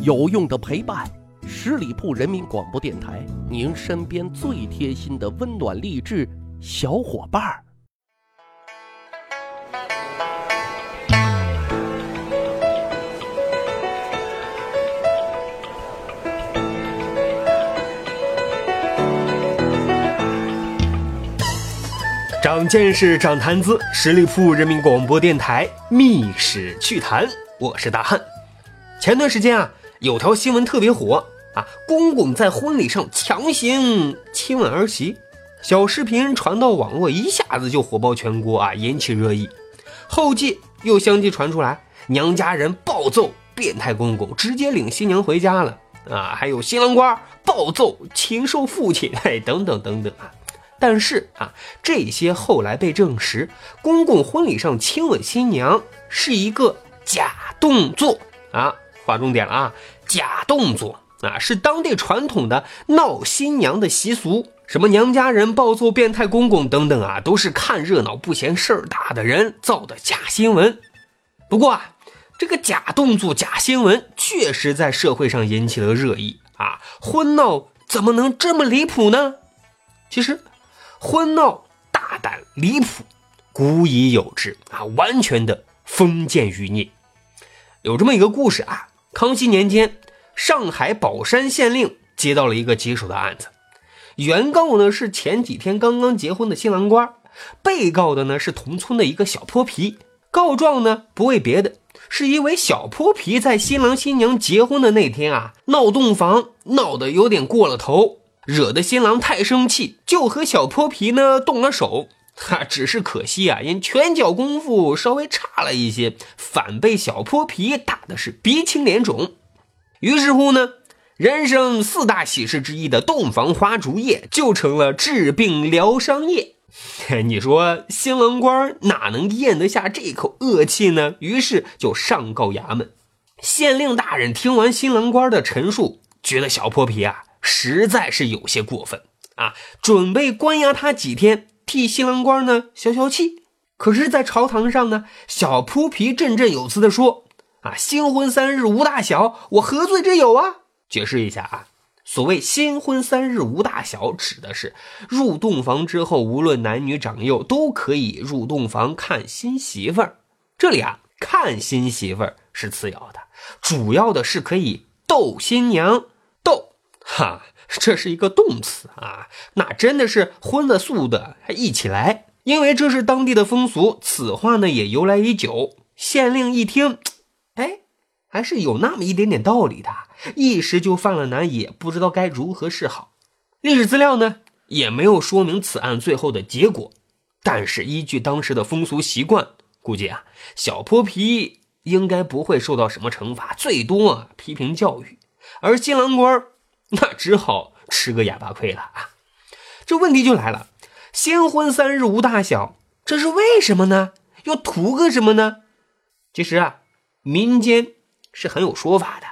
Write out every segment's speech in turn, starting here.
有用的陪伴，十里铺人民广播电台，您身边最贴心的温暖励志小伙伴儿。长见识，长谈资，十里铺人民广播电台密史趣谈，我是大汉。前段时间啊，有条新闻特别火啊，公公在婚礼上强行亲吻儿媳，小视频传到网络，一下子就火爆全国啊，引起热议。后继又相继传出来，娘家人暴揍变态公公，直接领新娘回家了啊，还有新郎官暴揍禽兽父亲，嘿，等等等等啊。但是啊，这些后来被证实，公公婚礼上亲吻新娘是一个假动作啊，划重点了啊，假动作啊，是当地传统的闹新娘的习俗。什么娘家人暴揍变态公公等等啊，都是看热闹不嫌事儿大的人造的假新闻。不过啊，这个假动作、假新闻确实在社会上引起了热议啊，婚闹怎么能这么离谱呢？其实。婚闹大胆离谱，古已有之啊，完全的封建余孽。有这么一个故事啊，康熙年间，上海宝山县令接到了一个棘手的案子，原告呢是前几天刚刚结婚的新郎官，被告的呢是同村的一个小泼皮。告状呢不为别的，是因为小泼皮在新郎新娘结婚的那天啊，闹洞房闹得有点过了头。惹得新郎太生气，就和小泼皮呢动了手。哈，只是可惜啊，因拳脚功夫稍微差了一些，反被小泼皮打的是鼻青脸肿。于是乎呢，人生四大喜事之一的洞房花烛夜就成了治病疗伤夜。你说新郎官哪能咽得下这口恶气呢？于是就上告衙门。县令大人听完新郎官的陈述，觉得小泼皮啊。实在是有些过分啊！准备关押他几天，替新郎官呢消消气。可是，在朝堂上呢，小扑皮振振有词的说：“啊，新婚三日无大小，我何罪之有啊？”解释一下啊，所谓“新婚三日无大小”，指的是入洞房之后，无论男女长幼都可以入洞房看新媳妇儿。这里啊，看新媳妇儿是次要的，主要的是可以逗新娘逗。哈，这是一个动词啊，那真的是荤的素的一起来，因为这是当地的风俗。此话呢也由来已久。县令一听，哎，还是有那么一点点道理的，一时就犯了难，也不知道该如何是好。历史资料呢也没有说明此案最后的结果，但是依据当时的风俗习惯，估计啊，小泼皮应该不会受到什么惩罚，最多啊批评教育，而新郎官。那只好吃个哑巴亏了啊！这问题就来了，新婚三日无大小，这是为什么呢？又图个什么呢？其实啊，民间是很有说法的，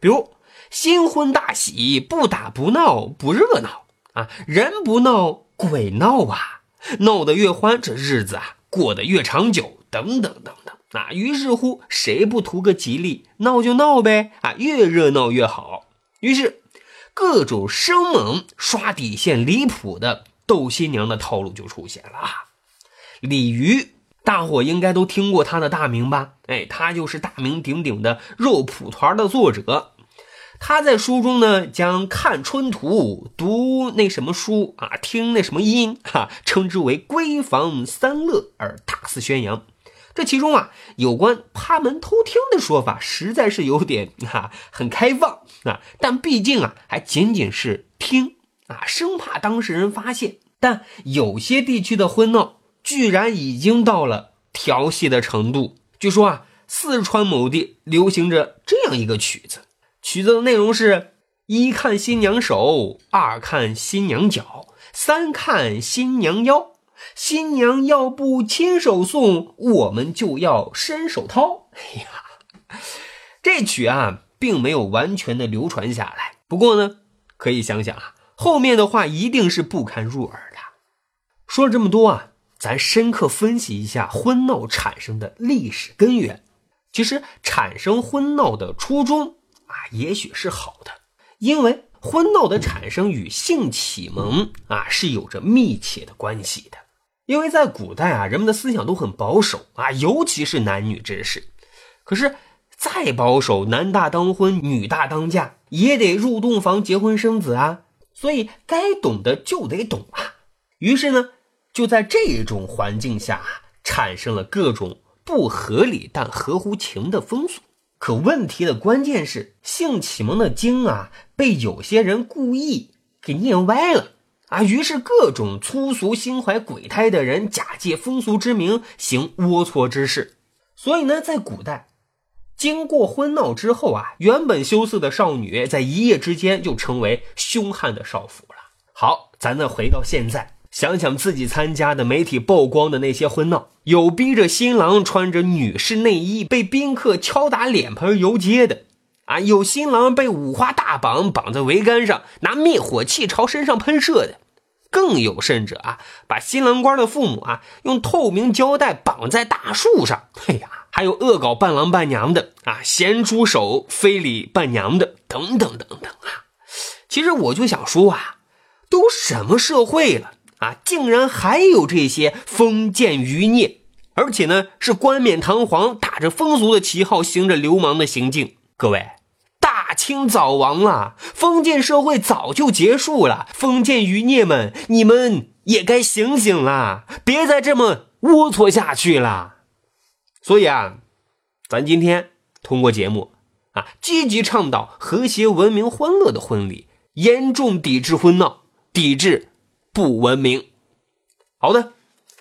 比如新婚大喜，不打不闹不热闹啊，人不闹鬼闹啊，闹得越欢，这日子啊过得越长久，等等等等啊。于是乎，谁不图个吉利，闹就闹呗啊，越热闹越好。于是。各种生猛、刷底线、离谱的逗新娘的套路就出现了啊！李渔，大伙应该都听过他的大名吧？哎，他就是大名鼎鼎的肉蒲团的作者。他在书中呢，将看春图、读那什么书啊、听那什么音，哈，称之为闺房三乐，而大肆宣扬。这其中啊，有关趴门偷听的说法，实在是有点哈很开放啊。但毕竟啊，还仅仅是听啊，生怕当事人发现。但有些地区的婚闹，居然已经到了调戏的程度。据说啊，四川某地流行着这样一个曲子，曲子的内容是：一看新娘手，二看新娘脚，三看新娘腰。新娘要不亲手送，我们就要伸手掏。哎呀，这曲啊，并没有完全的流传下来。不过呢，可以想想啊，后面的话一定是不堪入耳的。说了这么多啊，咱深刻分析一下婚闹产生的历史根源。其实，产生婚闹的初衷啊，也许是好的，因为婚闹的产生与性启蒙啊是有着密切的关系的。因为在古代啊，人们的思想都很保守啊，尤其是男女之事。可是再保守，男大当婚，女大当嫁，也得入洞房结婚生子啊。所以该懂的就得懂啊。于是呢，就在这种环境下，产生了各种不合理但合乎情的风俗。可问题的关键是，性启蒙的经啊，被有些人故意给念歪了啊。于是各种粗俗、心怀鬼胎的人，假借风俗之名行龌龊之事。所以呢，在古代，经过婚闹之后啊，原本羞涩的少女，在一夜之间就成为凶悍的少妇了。好，咱再回到现在。想想自己参加的媒体曝光的那些婚闹，有逼着新郎穿着女士内衣被宾客敲打脸盆游街的，啊，有新郎被五花大绑绑在桅杆上，拿灭火器朝身上喷射的，更有甚者啊，把新郎官的父母啊用透明胶带绑在大树上，哎呀，还有恶搞伴郎伴娘的啊，咸猪手非礼伴娘的，等等等等啊。其实我就想说啊，都什么社会了？啊，竟然还有这些封建余孽，而且呢是冠冕堂皇，打着风俗的旗号，行着流氓的行径。各位，大清早亡了，封建社会早就结束了。封建余孽们，你们也该醒醒了，别再这么龌龊下去了。所以啊，咱今天通过节目啊，积极倡导和谐、文明、欢乐的婚礼，严重抵制婚闹，抵制。不文明。好的，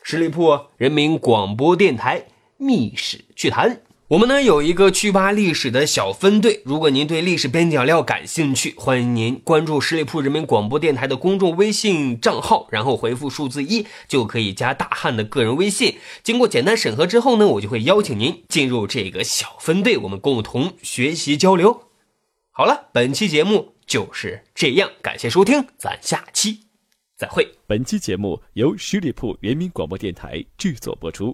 十里铺人民广播电台《密史趣谈》，我们呢有一个趣吧历史的小分队。如果您对历史边角料感兴趣，欢迎您关注十里铺人民广播电台的公众微信账号，然后回复数字一，就可以加大汉的个人微信。经过简单审核之后呢，我就会邀请您进入这个小分队，我们共同学习交流。好了，本期节目就是这样，感谢收听，咱下期。再会。本期节目由十里铺人民广播电台制作播出。